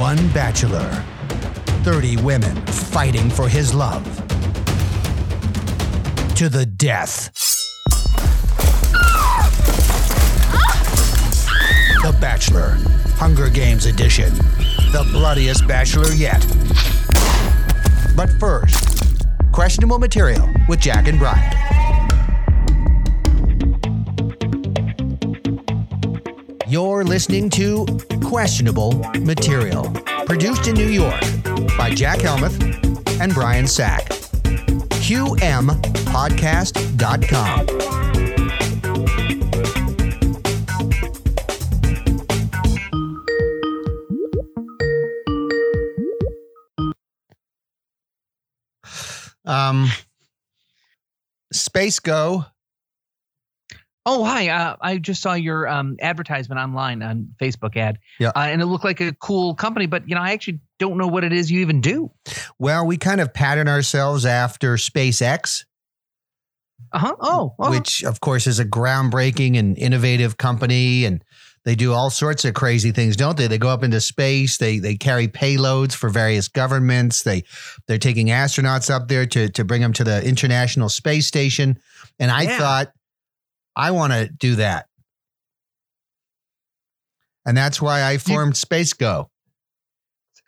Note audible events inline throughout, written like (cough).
One bachelor, 30 women fighting for his love. To the death. The Bachelor, Hunger Games Edition. The bloodiest bachelor yet. But first, questionable material with Jack and Brian. You're listening to Questionable Material, produced in New York by Jack Helmuth and Brian Sack. QMPodcast.com. Um, Space Go. Oh, hi. Uh, I just saw your um, advertisement online on Facebook ad. Yeah. Uh, and it looked like a cool company, but you know, I actually don't know what it is you even do. Well, we kind of pattern ourselves after SpaceX, Uh huh. Oh, oh. which of course is a groundbreaking and innovative company and they do all sorts of crazy things, don't they? They go up into space, they they carry payloads for various governments. They they're taking astronauts up there to to bring them to the International Space Station. And I Yeah. thought I want to do that. And that's why I formed Space Go.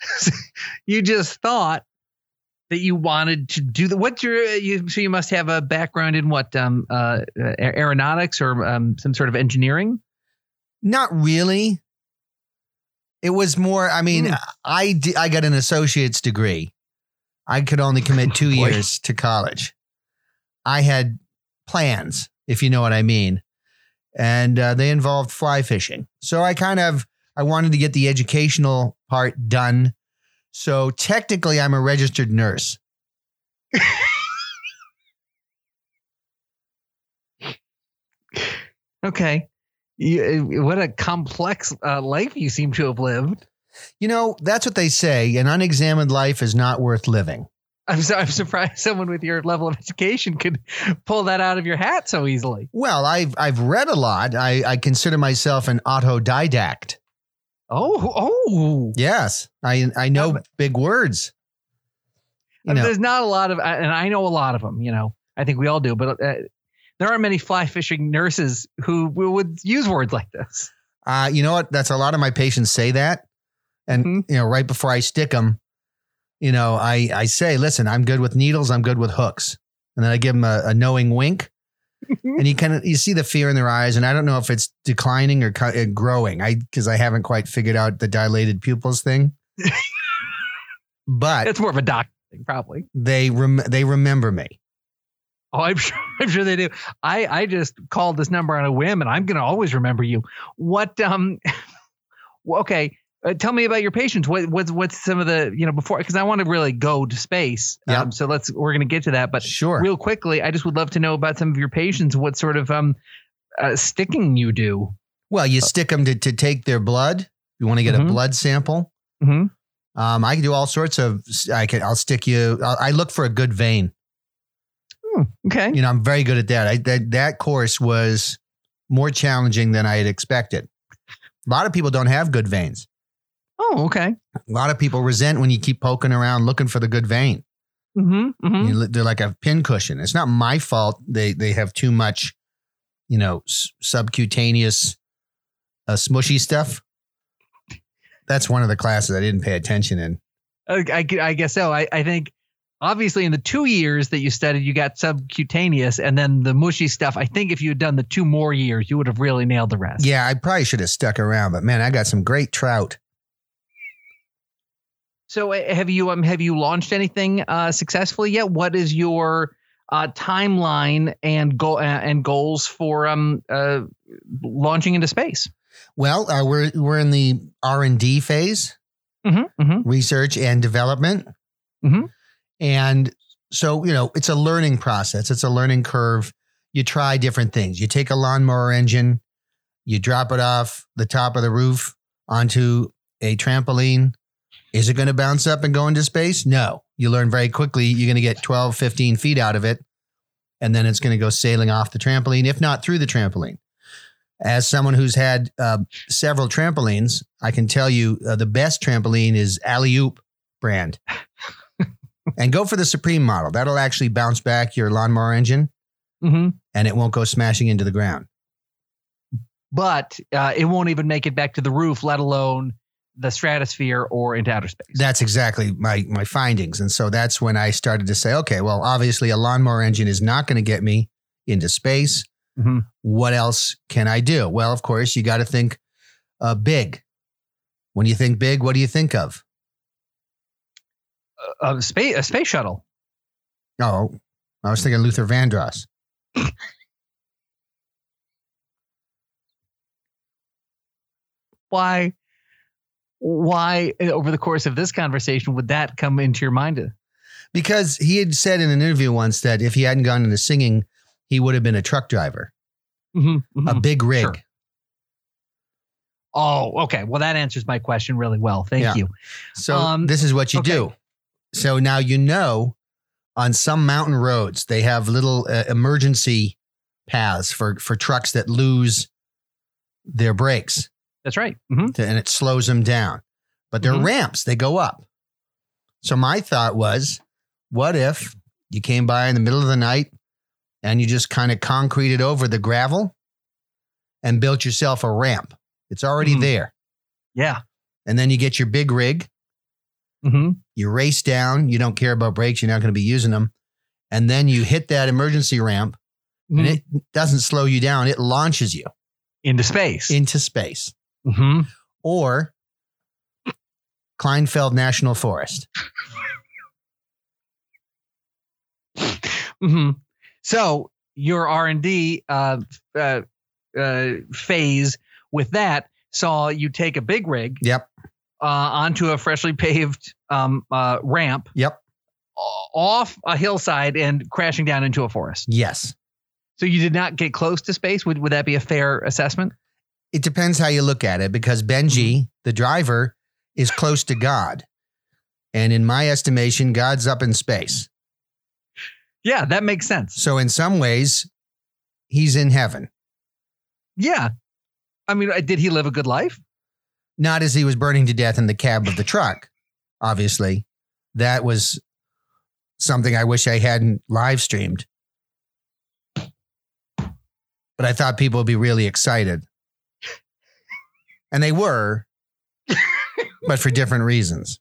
(laughs) you just thought that you wanted to do the what's your uh, you so you must have a background in what um uh aeronautics or um some sort of engineering Not really. It was more. I mean, Hmm. I di- I got an associate's degree. I could only commit two (laughs) Boy. years to college. I had plans, if you know what I mean, and uh, they involved fly fishing. So I kind of I wanted to get the educational part done. So technically, I'm a registered nurse. (laughs) okay you, uh, what a complex uh, life you seem to have lived You know, that's what they say. An unexamined life is not worth living. I'm, so, I'm surprised someone with your level of education could pull that out of your hat so easily Well, I've I've read a lot. I, I consider myself an autodidact. oh oh Yes, I I know but- big words. You know, there's not a lot of and i know a lot of them you know i think we all do but uh, there aren't many fly fishing nurses who, would use words like this uh, you know what? That's a lot of my patients say that, and Mhm. you know, right before I stick them, you know, I I say, listen, I'm good with needles. I'm good with hooks, and then I give them a, a knowing wink, (laughs) and you kind of you see the fear in their eyes, and I don't know if it's declining or cu- uh, growing. I because I haven't quite figured out the dilated pupils thing, (laughs) but it's more of a doc thing probably they rem- they remember me. Oh, I'm (laughs) sure. I'm sure they do. I I just called this number on a whim, and I'm gonna always remember you. What um, okay. Uh, tell me about your patients. What what's what's some of the you know before because I want to really go to space. Yeah. Um, so let's we're gonna get to that, but Sure. real quickly, I just would love to know about some of your patients. What sort of um, uh, sticking you do? Well, you stick them to, to take their blood. You want to get Mhm. a blood sample. Mhm. Um, I can do all sorts of. I can. I'll stick you. I'll, I look for a good vein. Hmm, okay. You know, I'm very good at that. I, that that course was more challenging than I had expected. A lot of people don't have good veins. Oh, okay. A lot of people resent when you keep poking around looking for the good vein. Mm-hmm. mm-hmm. You know, they're like a pin cushion. It's not my fault. They they have too much, you know, s- subcutaneous, uh, smushy stuff. That's one of the classes I didn't pay attention in. I, I, I guess so. I, I think obviously in the two years that you studied, you got subcutaneous, and then the mushy stuff. I think if you had done the two more years, you would have really nailed the rest. Yeah, I probably should have stuck around, but man, I got some great trout. So uh, have you um have you launched anything uh, successfully yet? What is your uh, timeline and goal uh, and goals for um uh, launching into space? Well, uh, we're we're in the R and D phase, Mm-hmm, mm-hmm. research and development, Mhm. and so you know it's a learning process. It's a learning curve. You try different things. You take a lawnmower engine, you drop it off the top of the roof onto a trampoline. Is it going to bounce up and go into space? No. You learn very quickly you're going to get 12, 15 feet out of it, and then it's going to go sailing off the trampoline, if not through the trampoline. As someone who's had uh, several trampolines, I can tell you uh, the best trampoline is Alley Oop brand. (laughs) and go for the Supreme model. That'll actually bounce back your lawnmower engine hmm and it won't go smashing into the ground. But uh, it won't even make it back to the roof, let alone the stratosphere or into outer space. That's exactly my my findings. And so that's when I started to say, okay, well, obviously a lawnmower engine is not going to get me into space. Mhm. What else can I do? Well, of course, you got to think uh, big. When you think big, what do you think of? a space a space shuttle. Oh, I was thinking Luther Vandross. (laughs) Why? Why over the course of this conversation would that come into your mind? Because he had said in an interview once that if he hadn't gone into singing, he would have been a truck driver, Mm-hmm, a big rig. Sure. Oh, okay. Well, that answers my question really well. Thank Yeah. you. So Um, this is what you okay. do. So now you know on some mountain roads they have little uh, emergency paths for for trucks that lose their brakes That's right. hmm to- and it slows them down. But they're Mhm. ramps, they go up. So my thought was, what if you came by in the middle of the night and you just kind of concreted over the gravel and built yourself a ramp? It's already Mhm. there. Yeah. And then you get your big rig hmm you race down, you don't care about brakes, you're not going to be using them. And then you hit that emergency ramp and it doesn't slow you down, it launches you Into space. into space. Hmm Or Kleinfeld National Forest. hmm So your R and D uh, uh, uh, phase with that saw you take a big rig Yep. uh, onto a freshly paved um, uh, ramp Yep. off a hillside and crashing down into a forest. Yes. So you did not get close to space. Would would that be a fair assessment? It depends how you look at it because Benji, mm-hmm. the driver, is close to God. And in my estimation, God's up in space. Yeah, that makes sense. So in some ways, he's in heaven. Yeah, I mean, did he live a good life? not as he was burning to death in the cab of the truck. Obviously, that was something I wish I hadn't live streamed. But I thought people would be really excited. And they were, but for different reasons.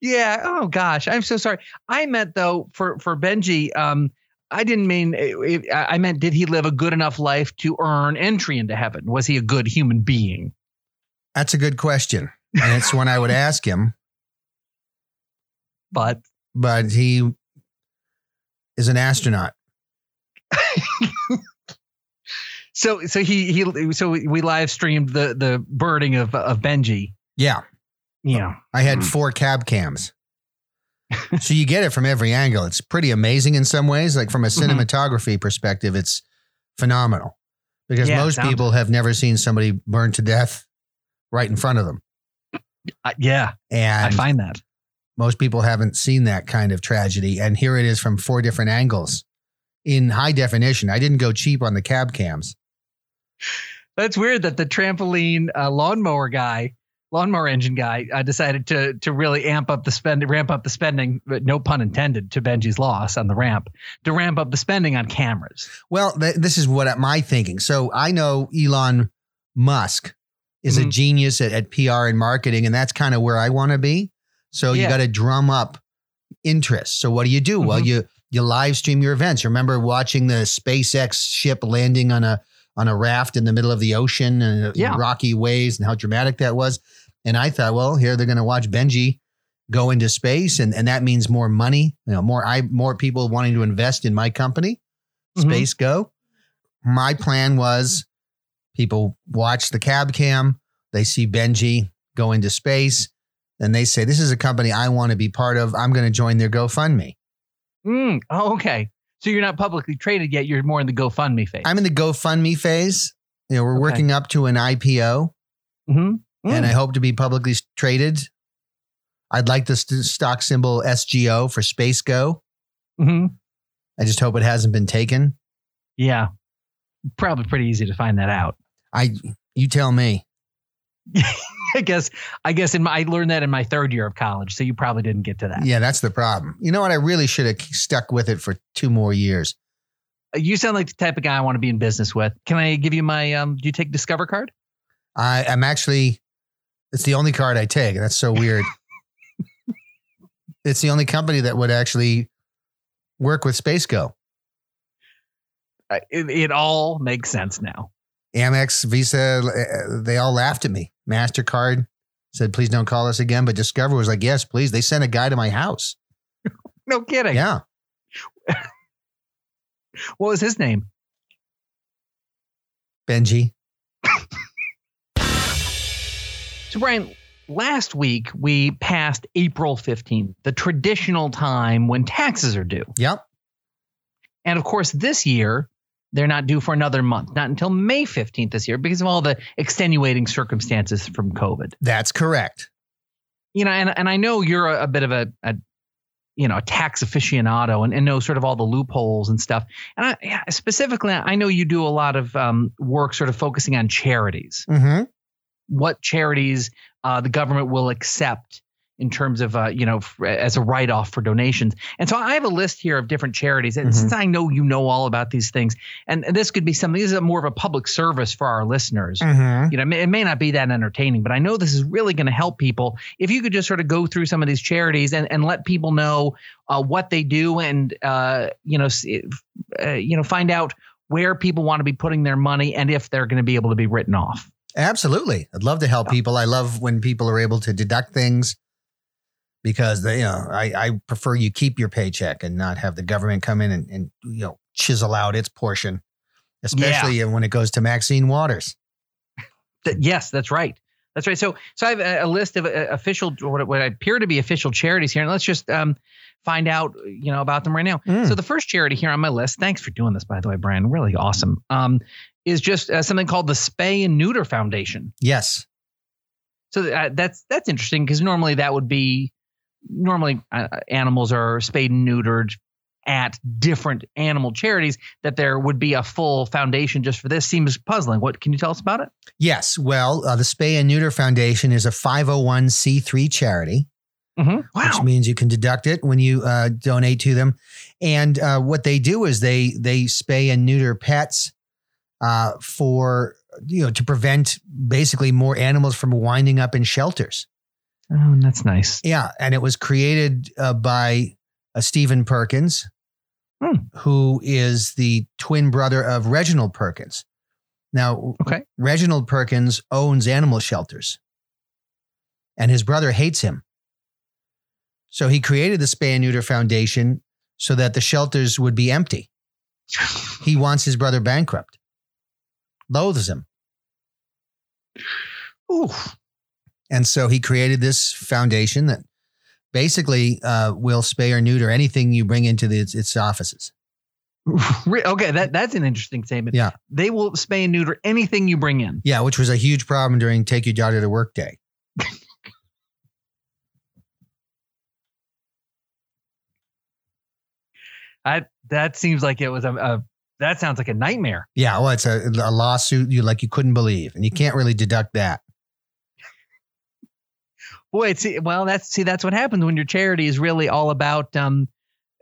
Yeah. Oh gosh, I'm so sorry. I meant though for for Benji. Um, I didn't mean. it- it- I meant did he live a good enough life to earn entry into heaven? Was he a good human being? That's a good question. And it's one I would (laughs) ask him, But but he is an astronaut. (laughs) so so he he so we live streamed the the birding of of Benji. Yeah. Yeah. I had four cab cams. so you get it from every angle. It's pretty amazing in some ways. Like from a Mhm. cinematography perspective, it's phenomenal because Yeah, most sounds- people have never seen somebody burned to death right in front of them. Uh, yeah. And I find that. most people haven't seen that kind of tragedy. And here it is from four different angles in high definition. I didn't go cheap on the cab cams. That's weird that the trampoline uh, lawnmower guy, lawnmower engine guy, uh, decided to to really amp up the spend, ramp up the spending. But no pun intended to Benji's loss on the ramp to ramp up the spending on cameras. Well, th- this is what my thinking. So I know Elon Musk is a Mhm. genius at, at PR and marketing, and that's kind of where I want to be. So you got to drum up interest. So what do you do? Well, Mhm. you you live stream your events. Remember watching the SpaceX ship landing on a on a raft in the middle of the ocean and uh, Yeah. rocky waves and how dramatic that was. And I thought, well, here they're going to watch Benji go into space, and and that means more money. You know, more I more people wanting to invest in my company. Mhm. Space Go. My plan was people watch the cab cam, they see Benji go into space, and they say, This is a company I want to be part of. I'm going to join their GoFundMe. Mm, oh, okay. So you're not publicly traded yet. You're more in the GoFundMe phase. I'm in the GoFundMe phase. You know, we're Okay. working up to an IPO, hmm and I hope to be publicly traded. I'd like the st- stock symbol SGO for Space Go. hmm I just hope it hasn't been taken. Yeah. Probably pretty easy to find that out. I you tell me. (laughs) (laughs) I guess I guess in my, I learned that in my third year of college, so you probably didn't get to that. Yeah, that's the problem. You know what? I really should have stuck with it for two more years. You sound like the type of guy I want to be in business with. Can I give you my um do you take Discover card? I am actually it's the only card I take. That's so weird. (laughs) it's the only company that would actually work with SpaceGo. Uh, It, it all makes sense now. Amex, Visa, uh, they all laughed at me. MasterCard said, please don't call us again. But Discover was like, yes, please. They sent a guy to my house. (laughs) No kidding. Yeah. (laughs) What was his name? Benji. (laughs) So, Brian, last week we passed April 15th, the traditional time when taxes are due. Yep. And of course, this year, they're not due for another month, not until May 15th this year because of all the extenuating circumstances from COVID. That's correct. You know, and, and I know you're a, a bit of a, a, you know, a tax aficionado and, and know sort of all the loopholes and stuff. And I, yeah, specifically, I know you do a lot of um, work sort of focusing on charities. Mm-hmm. what charities uh, the government will accept in terms of uh, you know f- as a write-off for donations and so i have a list here of different charities and Mhm. since i know you know all about these things and this could be something this is more of a public service for our listeners Mm-hmm. you know it may, it may not be that entertaining but i know this is really going to help people if you could just sort of go through some of these charities and, and let people know uh, what they do and uh, you know uh, you know find out where people want to be putting their money and if they're going to be able to be written off Absolutely. I'd love to help people. I love when people are able to deduct things because they, you know, I, I prefer you keep your paycheck and not have the government come in and, and you know, chisel out its portion, especially when it goes to Maxine Waters. Yes, that's right. That's right. So, so I have a, a list of uh, official, what, what appear to be official charities here, and let's just um, find out, you know, about them right now. Mm. So, the first charity here on my list, thanks for doing this, by the way, Brian, really awesome, um, is just uh, something called the Spay and Neuter Foundation. Yes. So uh, that's that's interesting because normally that would be normally uh, animals are spayed and neutered at different animal charities. That there would be a full foundation just for this seems puzzling. What can you tell us about it? Yes. Well, uh, the Spay and Neuter Foundation is a 501c3 charity, Mm-hmm. which means you can deduct it when you uh, donate to them. And uh, what they do is they they spay and neuter pets uh, for you know to prevent basically more animals from winding up in shelters. Oh, that's nice. Yeah, and it was created uh, by uh, Stephen Perkins, Hmm. who is the twin brother of Reginald Perkins. Now, Okay. Reginald Perkins owns animal shelters, and his brother hates him. So he created the Spay and Neuter Foundation so that the shelters would be empty. (laughs) He wants his brother bankrupt, loathes him. Oof. And so he created this foundation that basically uh, will spay or neuter anything you bring into the, its, its offices. Okay, that that's an interesting statement. Yeah. They will spay and neuter anything you bring in. Yeah, which was a huge problem during Take Your Daughter to Work Day. (laughs) That that seems like it was a, a that sounds like a nightmare. Yeah, well, it's a, a lawsuit you like you couldn't believe, and you can't really deduct that. Boy, see, well, that's see, that's what happens when your charity is really all about um,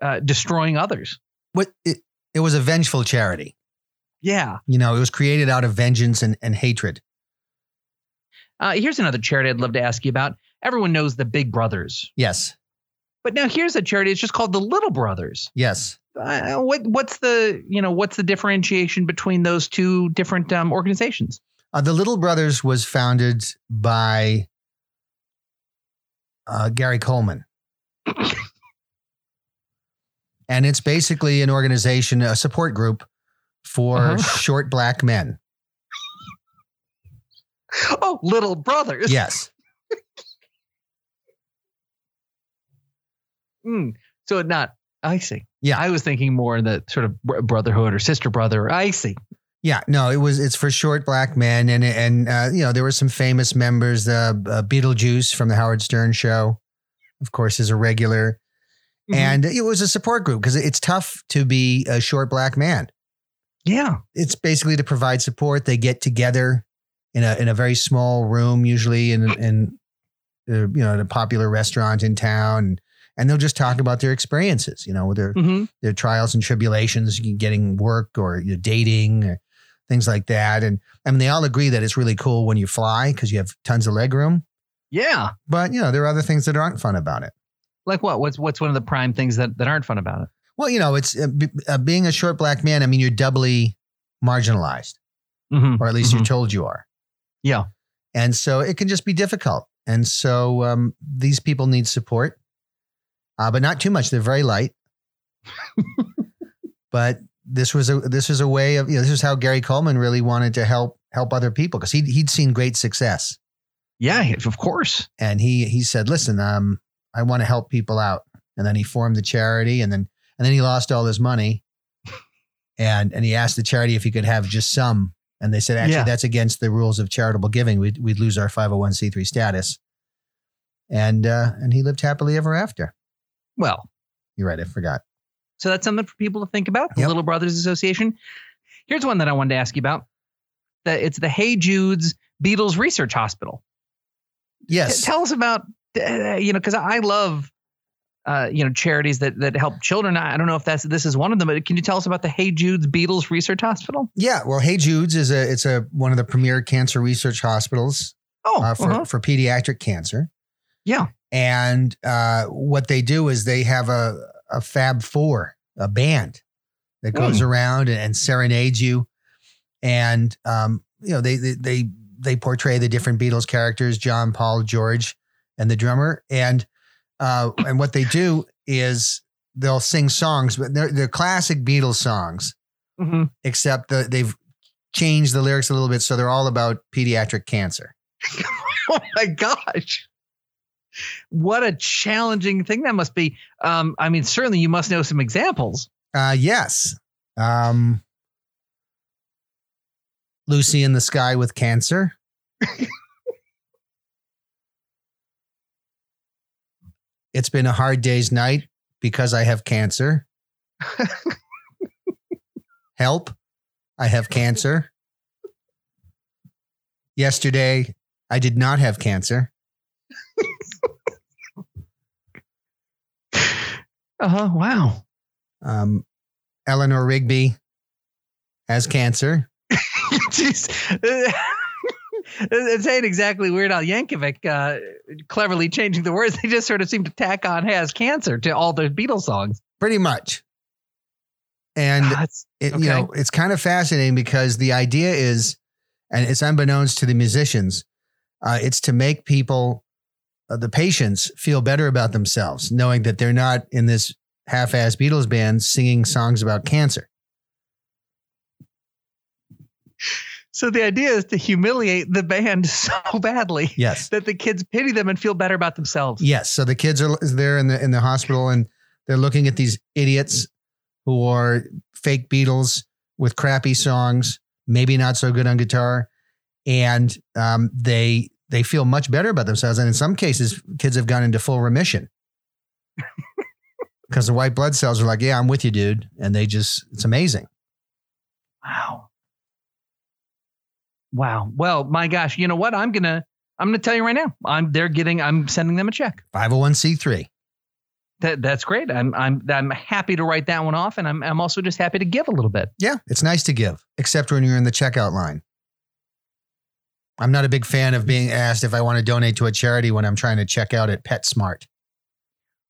uh, destroying others. What it, it was a vengeful charity. Yeah. You know, it was created out of vengeance and, and hatred. Uh, here's another charity I'd love to ask you about. Everyone knows the Big Brothers, Yes, but now here's a charity. It's just called the Little Brothers. yes. Uh, what what's the you know what's the differentiation between those two different um, organizations? Uh, the Little Brothers was founded by uh, Gary Coleman. and it's basically an organization, a support group for Uh-huh. short black men. Oh, Little Brothers. Yes. (laughs) Hmm. so not. I see. Yeah. I was thinking more in the sort of brotherhood or sister brother. I see. Yeah, no, it was. It's for short black men, and and uh, you know there were some famous members. Uh, uh, Beetlejuice from the Howard Stern show, of course, is a regular, Mhm. and it was a support group because it's tough to be a short black man. Yeah. It's basically to provide support. They get together in a in a very small room, usually in in uh, you know in a popular restaurant in town, and they'll just talk about their experiences. You know, their hmm their trials and tribulations, getting work or you know, dating or things like that. And I mean, they all agree that it's really cool when you fly because you have tons of leg room. Yeah. But you know, there are other things that aren't fun about it. Like what? What's what's one of the prime things that, that aren't fun about it? Well, you know, it's uh, b- uh, being a short black man. I mean, you're doubly marginalized, Mm-hmm. or at least you're told you are. Yeah. And so it can just be difficult. And so um, these people need support, uh, but not too much. They're very light. (laughs) but this was a this was a way of you know this is how Gary Coleman really wanted to help help other people because he he'd seen great success. Yeah, of course. and he he said listen um I want to help people out. And then he formed the charity and then and then he lost all his money. And and he asked the charity if he could have just some. And they said actually Yeah. that's against the rules of charitable giving. We'd, we'd lose our 501c3 status. And uh and he lived happily ever after. Well, you're right I forgot so that's something for people to think about. The Yep. Little Brothers Association. Here's one that I wanted to ask you about. The, it's the Hey Jude's Beatles Research Hospital. T- yes tell us about uh, you know because I love uh, you know charities that that help children. I I don't know if that's this is one of them. But can you tell us about the Hey Jude's Beatles Research Hospital? yeah well Hey Jude's is a it's a one of the premier cancer research hospitals Oh, uh, for uh-huh. for pediatric cancer yeah. and uh, what they do is they have a, a Fab Four, a band that goes Hmm. around and, and serenades you, and um, you know they, they they they portray the different Beatles characters, John, Paul, George, and the drummer, and uh, and what they do is they'll sing songs, but they're they're classic Beatles songs, hmm except the, they've changed the lyrics a little bit, so they're all about pediatric cancer. (laughs) Oh my gosh. What a challenging thing that must be. Um, I mean, certainly you must know some examples. Uh, yes. Um, Lucy in the Sky with Cancer. (laughs) it's been a hard day's night because I have cancer. Help. I have cancer. (laughs) Yesterday, I did not have cancer. Uh huh. Wow. Um, Eleanor Rigby has cancer. (laughs) Jeez. It's ain't exactly Weird Al Yankovic uh, cleverly changing the words. They just sort of seem to tack on "has cancer" to all the Beatles songs. Pretty much. And it's- it, Okay. you know it's kind of fascinating because the idea is and it's unbeknownst to the musicians uh, it's to make people uh, the patients feel better about themselves knowing that they're not in this half-ass beatles band singing songs about cancer. So the idea is to humiliate the band (laughs) so badly yes. that the kids pity them and feel better about themselves. yes. So the kids are there in the in the hospital and they're looking at these idiots who are fake beatles with crappy songs maybe not so good on guitar and um, they they feel much better about themselves and in some cases kids have gone into full remission (laughs) because the white blood cells are like yeah i'm with you dude and they just it's amazing Wow. Wow. Well, my gosh, you know what? I'm gonna I'm gonna tell you right now. I'm they're getting I'm sending them a check. 501c3 That that's great. I'm I'm I'm happy to write that one off, and I'm I'm also just happy to give a little bit. yeah it's nice to give except when you're in the checkout line i'm not a big fan of being asked if i want to donate to a charity when i'm trying to check out at petsmart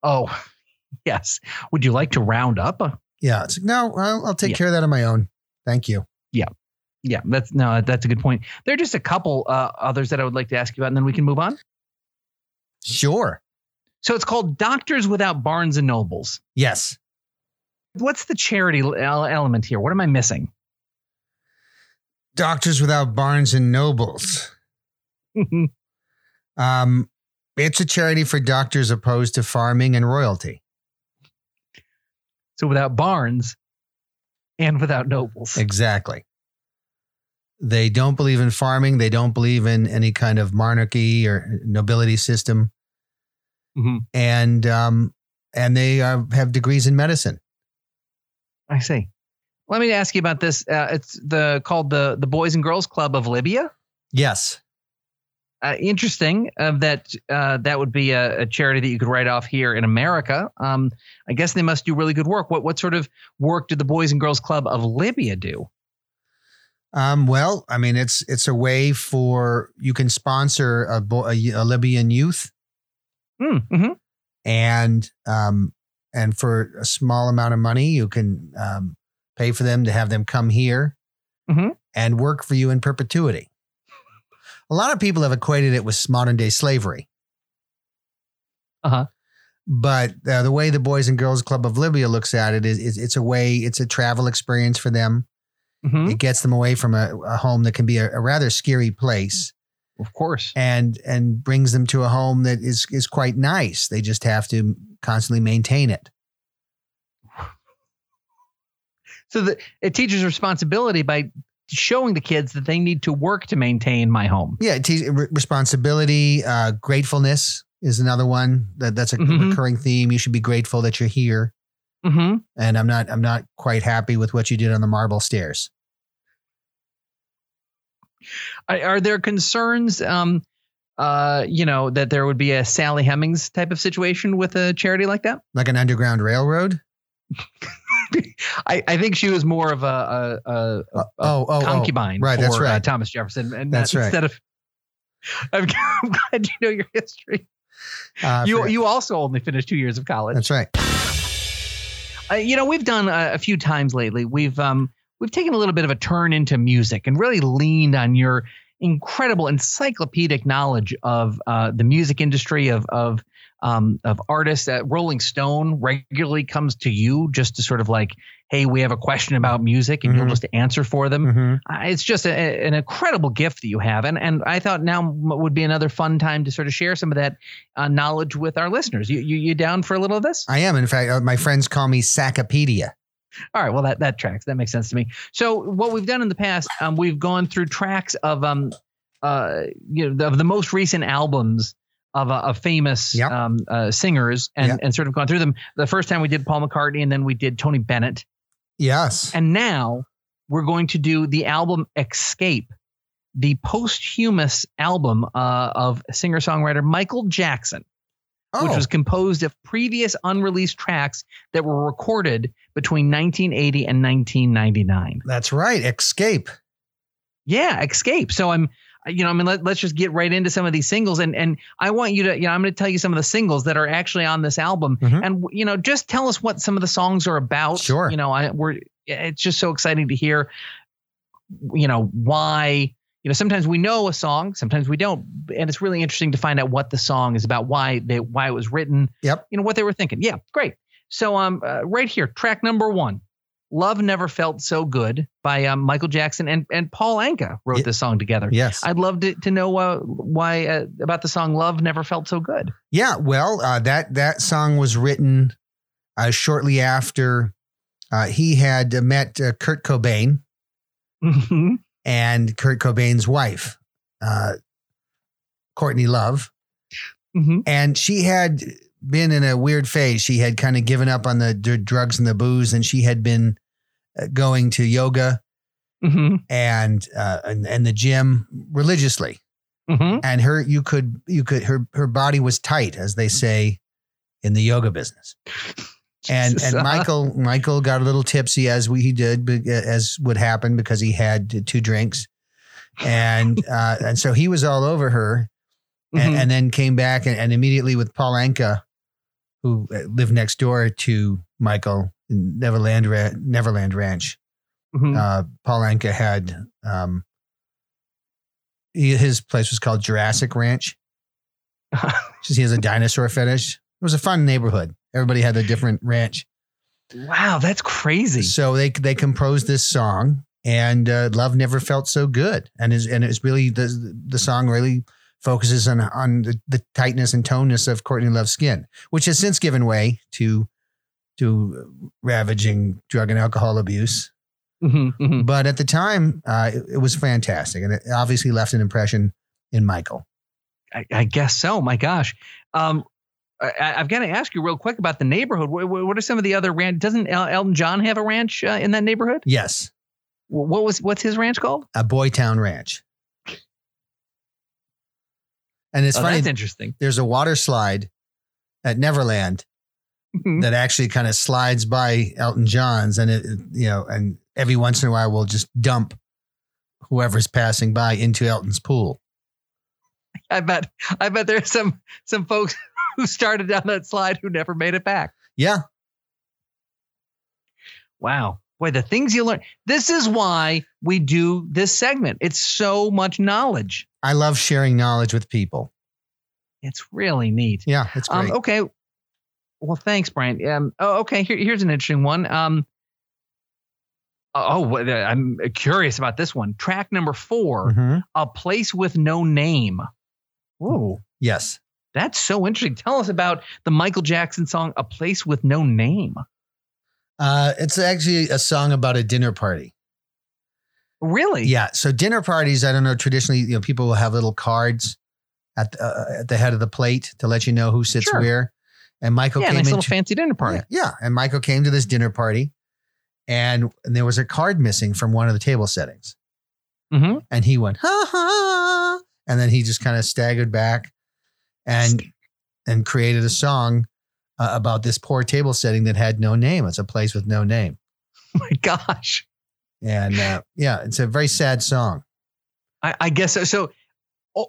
Oh, yes. Would you like to round up? Uh, Yeah, it's no, I'll, I'll take Yeah. care of that on my own. Thank you. Yeah, Yeah. that's no, that's a good point. There are just a couple uh, others that I would like to ask you about, and then we can move on. Sure. So it's called Doctors Without Barnes and Nobles. Yes. What's the charity element here? What am I missing? Doctors Without Barnes and Nobles. (laughs) Um, it's a charity for doctors opposed to farming and royalty. so without Barnes and without Nobles. Exactly. They don't believe in farming. They don't believe in any kind of monarchy or nobility system, Mhm. and um, and they uh, have degrees in medicine. I see. Let me ask you about this. Uh, it's the called the the Boys and Girls Club of Libya. Yes. Uh, interesting uh, that uh, that would be a, a, charity that you could write off here in America. Um, I guess they must do really good work. What what sort of work did the Boys and Girls Club of Libya do? Um, well, I mean, it's it's a way for you can sponsor a, a, a Libyan youth, mm, mm-hmm. and um, and for a small amount of money, you can um, pay for them to have them come here mm-hmm. and work for you in perpetuity. A lot of people have equated it with modern day slavery. Uh huh. But uh, the way the Boys and Girls Club of Libya looks at it is, is it's a way, it's a travel experience for them Mm-hmm. It gets them away from a, a home that can be a, a, rather scary place. Of course. And and brings them to a home that is is quite nice. They just have to constantly maintain it. So the, it teaches responsibility by showing the kids that they need to work to maintain my home. Yeah, te- responsibility, uh, gratefulness is another one that that's a Mhm. recurring theme. You should be grateful that you're here. Mm-hmm. And I'm not I'm not quite happy with what you did on the marble stairs. Are, are there concerns, um, uh, you know, that there would be a Sally Hemings type of situation with a charity like that? Like an underground railroad. (laughs) (laughs) I, I think she was more of a, a, a, a oh, oh, concubine oh. Right, for that's uh, right. Thomas Jefferson, and That's right. instead of. (laughs) I'm glad you know your history. Uh, You you also only finished two years of college. that's right. uh, you know we've done a, a few times lately we've um we've taken a little bit of a turn into music and really leaned on your incredible encyclopedic knowledge of uh, the music industry of of um, of artists that Rolling Stone regularly comes to you just to sort of like, hey, we have a question about music, and Mhm. you'll just answer for them. Mhm. Uh, it's just a, an incredible gift that you have, and and I thought now would be another fun time to sort of share some of that uh, knowledge with our listeners. You, you you down for a little of this? I am. In fact, uh, my friends call me Sackopedia. All right, well that that tracks. That makes sense to me. So what we've done in the past, um, we've gone through tracks of um, uh, you know, the, of the most recent albums of uh, of famous Yep. um uh, singers, and Yep. and sort of gone through them. The first time we did Paul McCartney, and then we did Tony Bennett, Yes. and now we're going to do the album Xscape, the posthumous album uh, of singer songwriter Michael Jackson oh, which was composed of previous unreleased tracks that were recorded between 1980 and 1999. that's right. Xscape. Yeah, Xscape. So I'm, you know, I mean, let, let's just get right into some of these singles, and and I want you to, you know, I'm going to tell you some of the singles that are actually on this album, Mhm. and you know, just tell us what some of the songs are about. Sure. You know, I we're it's just so exciting to hear, you know, why. You know, sometimes we know a song, sometimes we don't, and it's really interesting to find out what the song is about, why they, why it was written, Yep. you know what they were thinking. Yeah, great. So um, uh, right here, track number one, "Love Never Felt So Good" by um, Michael Jackson and and Paul Anka wrote Ye- this song together. Yes. I'd love to to know uh, why uh, about the song "Love Never Felt So Good." Yeah, well, uh, that that song was written uh, shortly after uh, he had met uh, Kurt Cobain Mhm. and Kurt Cobain's wife, uh, Courtney Love, Mhm. and she had been in a weird phase. She had kind of given up on the d- drugs and the booze, and she had been going to yoga Mhm. and uh, and, and the gym religiously. Mhm. and her you could you could her her body was tight as they say in the yoga business and Jesus. and (laughs) michael michael got a little tipsy as we he did as would happen because he had two drinks and (laughs) uh and so he was all over her and, Mhm. and then came back and, and immediately with paul anka who uh, lived next door to michael neverland Ra- neverland ranch Mhm. uh, Paul Anka had um, he, his place was called Jurassic Ranch. (laughs) Just he has a dinosaur fetish. It was a fun neighborhood. Everybody had a different ranch. wow, that's crazy. So they they composed this song, and uh, "Love Never Felt So Good," and is and it's really the the song really focuses on on the, the tightness and toneness of Courtney Love's skin, which has since given way to to ravaging drug and alcohol abuse. Mhm. Mhm. But at the time, uh, it, it was fantastic, and it obviously left an impression in Michael. I, I guess so. My gosh. Um, I, I've got to ask you real quick about the neighborhood. What, what are some of the other ranch? Doesn't El- Elton John have a ranch uh, in that neighborhood? Yes, What was what's his ranch called? a Boytown Ranch. And it's oh, funny. that's interesting. There's a water slide at Neverland Mhm. that actually kind of slides by Elton John's, and it, you know, and every once in a while we'll just dump whoever's passing by into Elton's pool. I bet I bet there's some some folks (laughs) who started down that slide who never made it back. Yeah, Wow. Boy, the things you learn. This is why we do this segment. It's so much knowledge. I love sharing knowledge with people. It's really neat. Yeah, it's great. Um, okay. Well, thanks, Brian. Um, oh, okay. Here, here's an interesting one. Um, oh, uh, I'm curious about this one. Track number 4 Mhm. A Place with No Name. Ooh, Yes. that's so interesting. Tell us about the Michael Jackson song "A Place with No Name." Uh, it's actually a song about a dinner party. Really? Yeah. So dinner parties, I don't know. Traditionally, you know, people will have little cards at the, uh, at the head of the plate to let you know who sits Sure. where. And Michael Yeah, came nice little fancy dinner party. Yeah, yeah. And Michael came to this dinner party, and, and there was a card missing from one of the table settings, hmm and he went ha ha, and then he just kind of staggered back, and and created a song uh, about this poor table setting that had no name. It's a place with no name, Oh (laughs) my gosh. and uh, yeah, it's a very sad song. I, I guess so. So,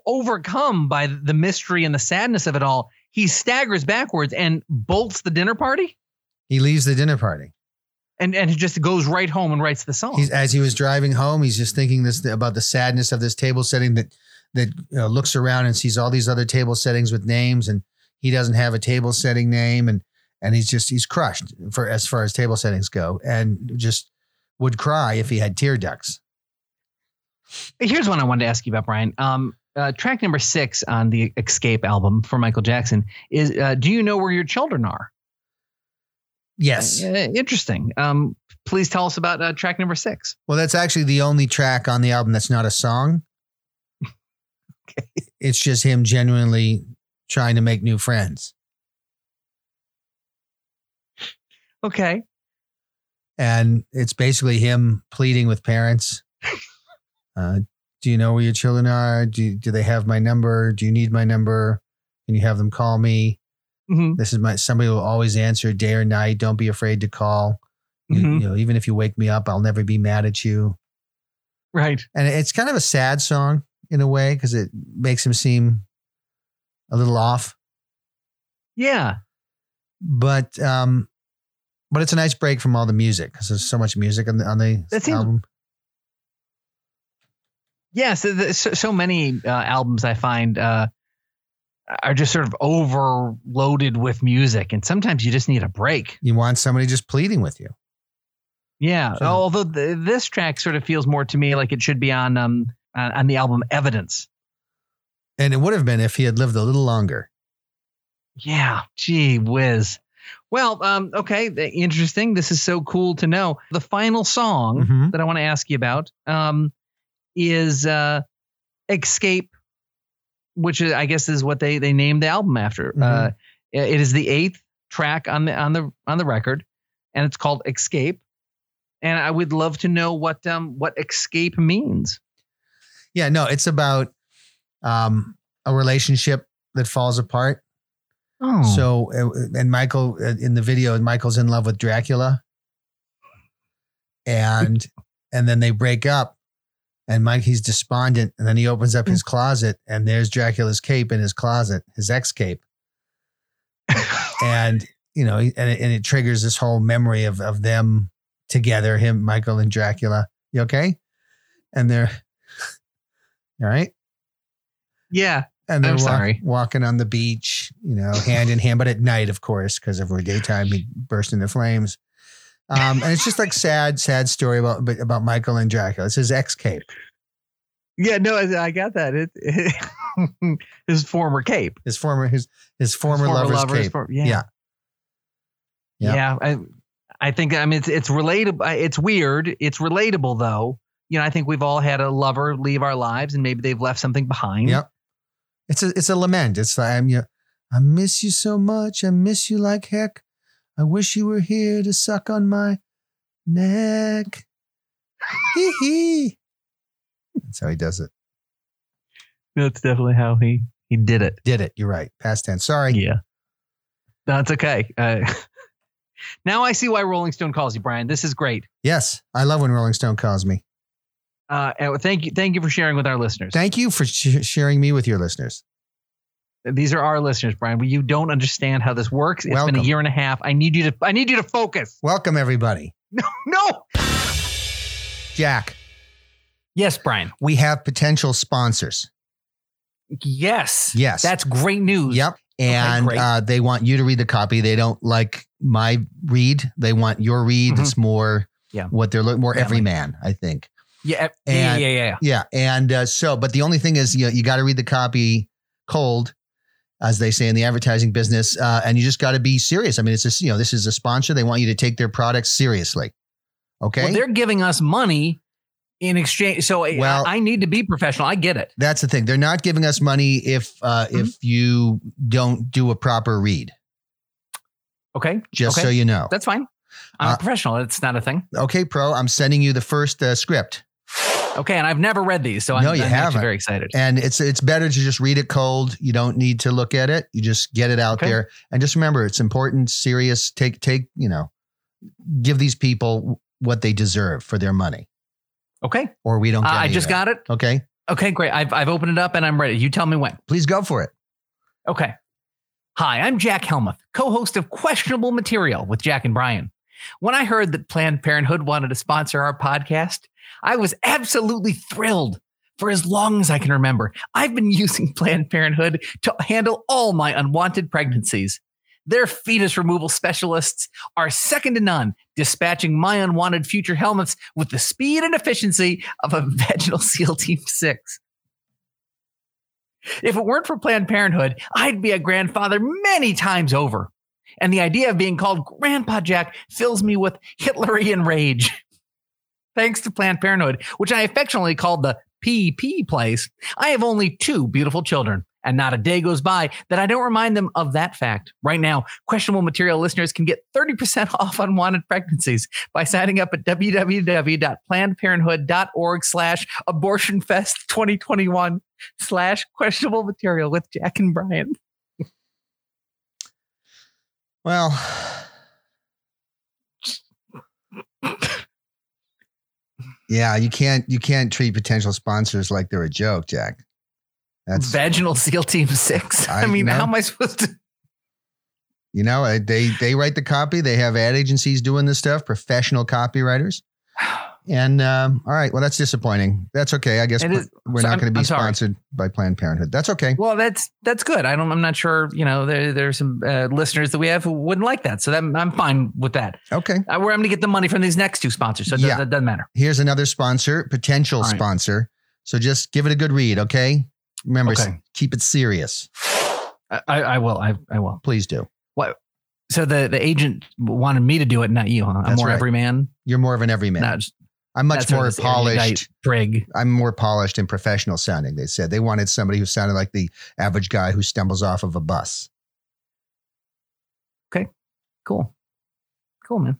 overcome by the mystery and the sadness of it all, he staggers backwards and bolts the dinner party, He leaves the dinner party. and and he just goes right home and writes the song. He's as he was driving home, he's just thinking this about the sadness of this table setting that that know, looks around and sees all these other table settings with names, and he doesn't have a table setting name, and and he's just he's crushed for as far as table settings go, and just would cry if he had tear ducts. Here's one I wanted to ask you about, Brian. Um, uh, track number six on the Xscape album for Michael Jackson is uh, "Do You Know Where Your Children Are?" Yes, Uh, interesting. Um, please tell us about uh, track number six. well, that's actually the only track on the album that's not a song. (laughs) okay. It's just him genuinely trying to make new friends. Okay. and it's basically him pleading with parents. (laughs) Uh, do you know where your children are? Do do they have my number? Do you need my number? Can you have them call me? Mhm. This is my somebody will always answer day or night. Don't be afraid to call. You, Mhm. you know, even if you wake me up, I'll never be mad at you. Right. And it's kind of a sad song in a way because it makes him seem a little off. Yeah. But um, but it's a nice break from all the music because there's so much music on the on the That seems- album. Yes, yeah, so, so many uh, albums I find uh, are just sort of overloaded with music, and sometimes you just need a break. You want somebody just pleading with you. Yeah, Sure. although th- this track sort of feels more to me like it should be on um on on the album Evidence. And it would have been if he had lived a little longer. Yeah, gee whiz. Well, um, okay, interesting. This is so cool to know. The final song Mhm. that I want to ask you about um, is uh, "Xscape," which is, I guess is what they they named the album after. Mhm. Uh, it is the eighth track on the on the on the record, and it's called "Xscape." And I would love to know what um what "escape" means. Yeah, no, it's about um, a relationship that falls apart. Oh, So, uh, and Michael uh, in the video, Michael's in love with Dracula, and and then they break up, and Mike he's despondent, and then he opens up hmm. his closet, and there's Dracula's cape in his closet, his ex cape, (laughs) and you know, and it, and it triggers this whole memory of of them together, him, Michael, and Dracula. You okay? And they're (laughs) all right. yeah, And they're I'm walk- sorry. walking on the beach, you know, hand in hand, but at night, of course, because if we're daytime, he burst into flames. Um, and it's just like sad, sad story about about Michael and Dracula. It's his ex cape, yeah. No, I, I got that. It, (laughs) his former cape. his former his his former, His lover's lover's cape. for- yeah. Yeah. Yeah. Yeah. I, I think, I mean, it's, it's relatable. It's weird. It's relatable though. You know, I think we've all had a lover leave our lives and maybe they've left something behind. Yep. It's a it's a lament. It's like I'm you I miss you so much. I miss you like heck. I wish you were here to suck on my neck. Hee hee. That's how he does it. That's definitely how he he did it. Did it. You're right. Past tense. Sorry. Yeah. That's okay. Uh, (laughs) now I see why Rolling Stone calls you, Brian. This is great. Yes. I love when Rolling Stone calls me. Uh, thank you, thank you for sharing with our listeners. Thank you for sh- sharing me with your listeners. These are our listeners, Brian. You don't understand how this works. It's Welcome. been a year and a half. I need you to. I need you to focus. Welcome, everybody. (laughs) No, no. Jack, Yes, Brian. we have potential sponsors. Yes. Yes. That's great news. Yep. And great. uh, they want you to read the copy. They don't like my read. They want your read. Mhm. It's more Yeah. what they're looking more Family. everyman, I think. Yeah. Yeah. And- yeah. Yeah. Yeah. And uh, so, but the only thing is, you, you got to read the copy cold, as they say in the advertising business, uh, and you just got to be serious. I mean, it's just, you know, this is a sponsor. They want you to take their products seriously. Okay. Well, they're giving us money in exchange. So I- Well- I, need to be professional. I get it. That's the thing. They're not giving us money if uh, Mm-hmm. if you don't do a proper read. Okay. Just okay. so you know. That's fine. I'm Uh, a professional. It's not a thing. Okay, pro. I'm sending you the first uh, script, Okay. And I've never read these. So I'm, No, you I'm haven't. very excited. and it's it's better to just read it cold. You don't need to look at it. You just get it out Okay. there, and just remember, it's important, serious. Take take you know, give these people what they deserve for their money, Okay. or we don't. Uh, I just got it. Okay, Okay. Great. I've, I've opened it up and I'm ready. You tell me when. please go for it. Okay. Hi, I'm Jack Helmuth, co host of Questionable Material with Jack and Brian. When I heard that Planned Parenthood wanted to sponsor our podcast, I was absolutely thrilled. For as long as I can remember, I've been (laughs) using Planned Parenthood to handle all my unwanted pregnancies. Their fetus removal specialists are second to none, dispatching my unwanted future helmets with the speed and efficiency of a (laughs) vaginal SEAL Team 6. If it weren't for Planned Parenthood, I'd be a grandfather many times over. And the idea of being called Grandpa Jack fills me with Hitlerian rage. Thanks to Planned Parenthood, which I affectionately called the PP place, I have only two beautiful children. And not a day goes by that I don't remind them of that fact. Right now, questionable material listeners can get 30% (laughs) off unwanted pregnancies by signing up at www.plannedparenthood.org slash abortionfest 2021 slash questionable material with Jack and Brian. Well, yeah, you can't you can't treat potential sponsors like they're a joke, Jack. That's Vaginal SEAL Team 6. (laughs) I, I mean, know. how am I supposed to? you know uh, they they write the copy. They have ad agencies doing this stuff, professional copywriters. (sighs) (sighs) (sighs) And um, all right, well, that's disappointing. That's okay. I guess is- we're so not going to be sponsored by Planned Parenthood. That's okay. Well, that's that's good. I don't. I'm not sure. You know, there there's some uh, listeners that we have who wouldn't like that, so that, I'm fine with that. Okay. Uh, where I'm going to get the money from these next two sponsors, so Yeah. does, that doesn't matter. Here's another sponsor, potential right. sponsor. So just give it a good read, okay? Remember, Okay. keep it serious. I, I, will. I, I will. Please do. What? So the the agent wanted me to do it, not you. Huh? I'm That's more right. everyman. You're more of an everyman. Not I'm much that's more polished. Prig. I'm more polished and professional sounding. They said they wanted somebody who sounded like the average guy who stumbles off of a bus. Okay, cool. Cool, man.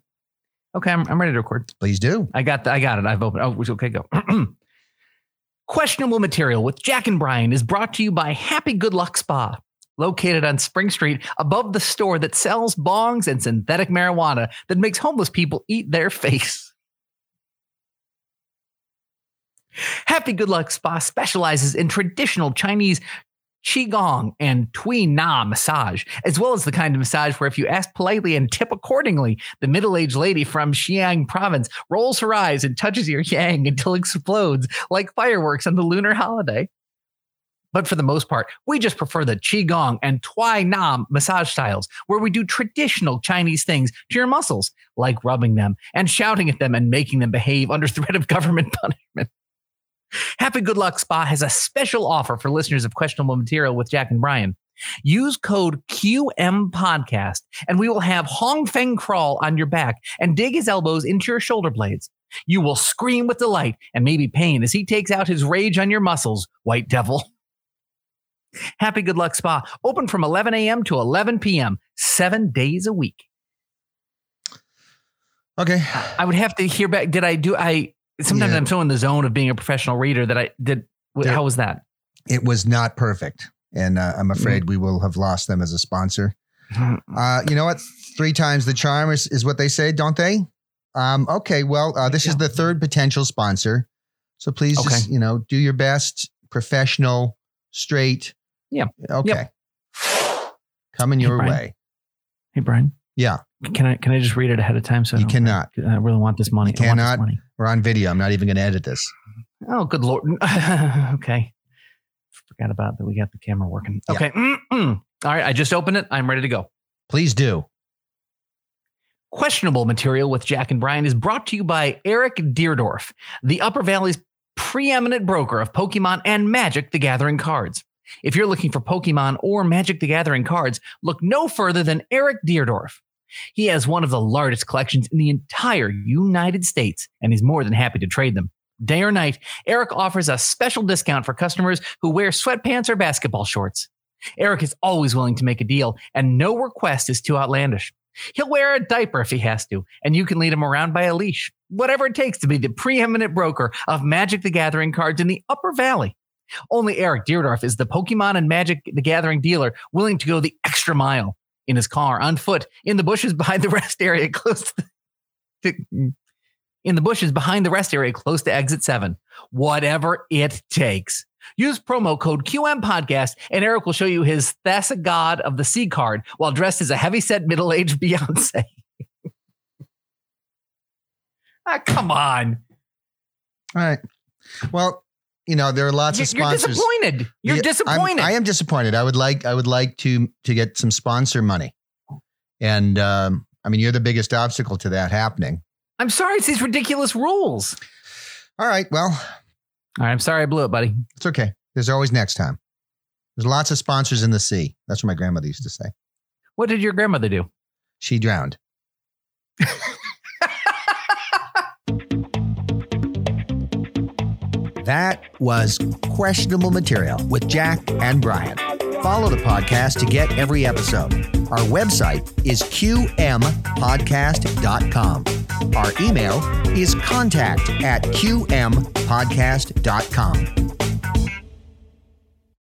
Okay, I'm, I'm ready to record. Please do. I got the, I got it. I've opened. Oh, okay, go. (clears throat) Questionable material with Jack and Brian is brought to you by Happy Good Luck Spa, located on Spring Street, above the store that sells bongs and synthetic marijuana that makes homeless people eat their face. Happy Good Luck Spa specializes in traditional Chinese Qigong and Tui Na massage, as well as the kind of massage where if you ask politely and tip accordingly, the middle aged lady from Xiang province rolls her eyes and touches your yang until it explodes like fireworks on the lunar holiday. But for the most part, we just prefer the Qigong and Tui Na massage styles, where we do traditional Chinese things to your muscles, like rubbing them and shouting at them and making them behave under threat of government (laughs) punishment. Happy Good Luck Spa has a special offer for listeners of questionable material with Jack and Brian. Use code QM Podcast, and we will have Hong Feng crawl on your back and dig his elbows into your shoulder blades. You will scream with delight and maybe pain as he takes out his rage on your muscles, White Devil. Happy Good Luck Spa, open from 11 a.m. to 11 p.m., seven days a week. Okay. I would have to hear back. Did I do? I sometimes Yeah. I'm so in the zone of being a professional reader that I did. There- How was that? It was not perfect. And uh, I'm afraid we will have lost them as a sponsor. Uh, you know what? Three times the charm is, is what they say, don't they? Um, okay. Well, uh, this is the third potential sponsor. So please just, you know, do your best, professional, straight. Yeah. Okay. Coming your Brian. way. Hey Brian, Yeah. can I can I just read it ahead of time? So You don't- cannot. I really want this money. You I cannot. money. We're on video. I'm not even going to edit this. Oh, good lord. (laughs) okay. Forgot about that. We got the camera working. Okay. Mm-mm. All right. I just opened it. I'm ready to go. Please do. Questionable material with Jack and Brian is brought to you by Eric Deerdorf, the Upper Valley's preeminent broker of Pokemon and Magic the Gathering cards. If you're looking for Pokemon or Magic the Gathering cards, look no further than Eric Deerdorf. He has one of the largest collections in the entire United States, and he's more than happy to trade them. Day or night, Eric offers a special discount for customers who wear sweatpants or basketball shorts. Eric is always willing to make a deal, and no request is too outlandish. He'll wear a diaper if he has to, and you can lead him around by a leash. Whatever it takes to be the preeminent broker of Magic the Gathering cards in the Upper Valley. Only Eric Deerdorf is the Pokemon and Magic the Gathering dealer willing to go the extra mile in his car, on foot, in the bushes behind the rest area close to, in the bushes behind the rest area close to exit 7. Whatever it takes. Use promo code QM podcast and Eric will show you his Thassa God of the Sea card while dressed as a heavyset middle-aged (laughs) Beyonce. ah, come on. All right. Well, you know, there are lots You're, of sponsors. you're disappointed. You're Yeah, I'm- disappointed. I am disappointed. I would like I would like to to get some sponsor money. And um, I mean, you're the biggest obstacle to that happening. I'm sorry, it's these ridiculous rules. All right. Well, All right, I'm sorry I blew it, buddy. it's okay. There's always next time. There's lots of sponsors in the sea. That's what my grandmother used to say. What did your grandmother do? She drowned. (laughs) That was questionable material with Jack and Brian. Follow the podcast to get every episode. Our website is qmpodcast.com. Our email is contact at qmpodcast.com.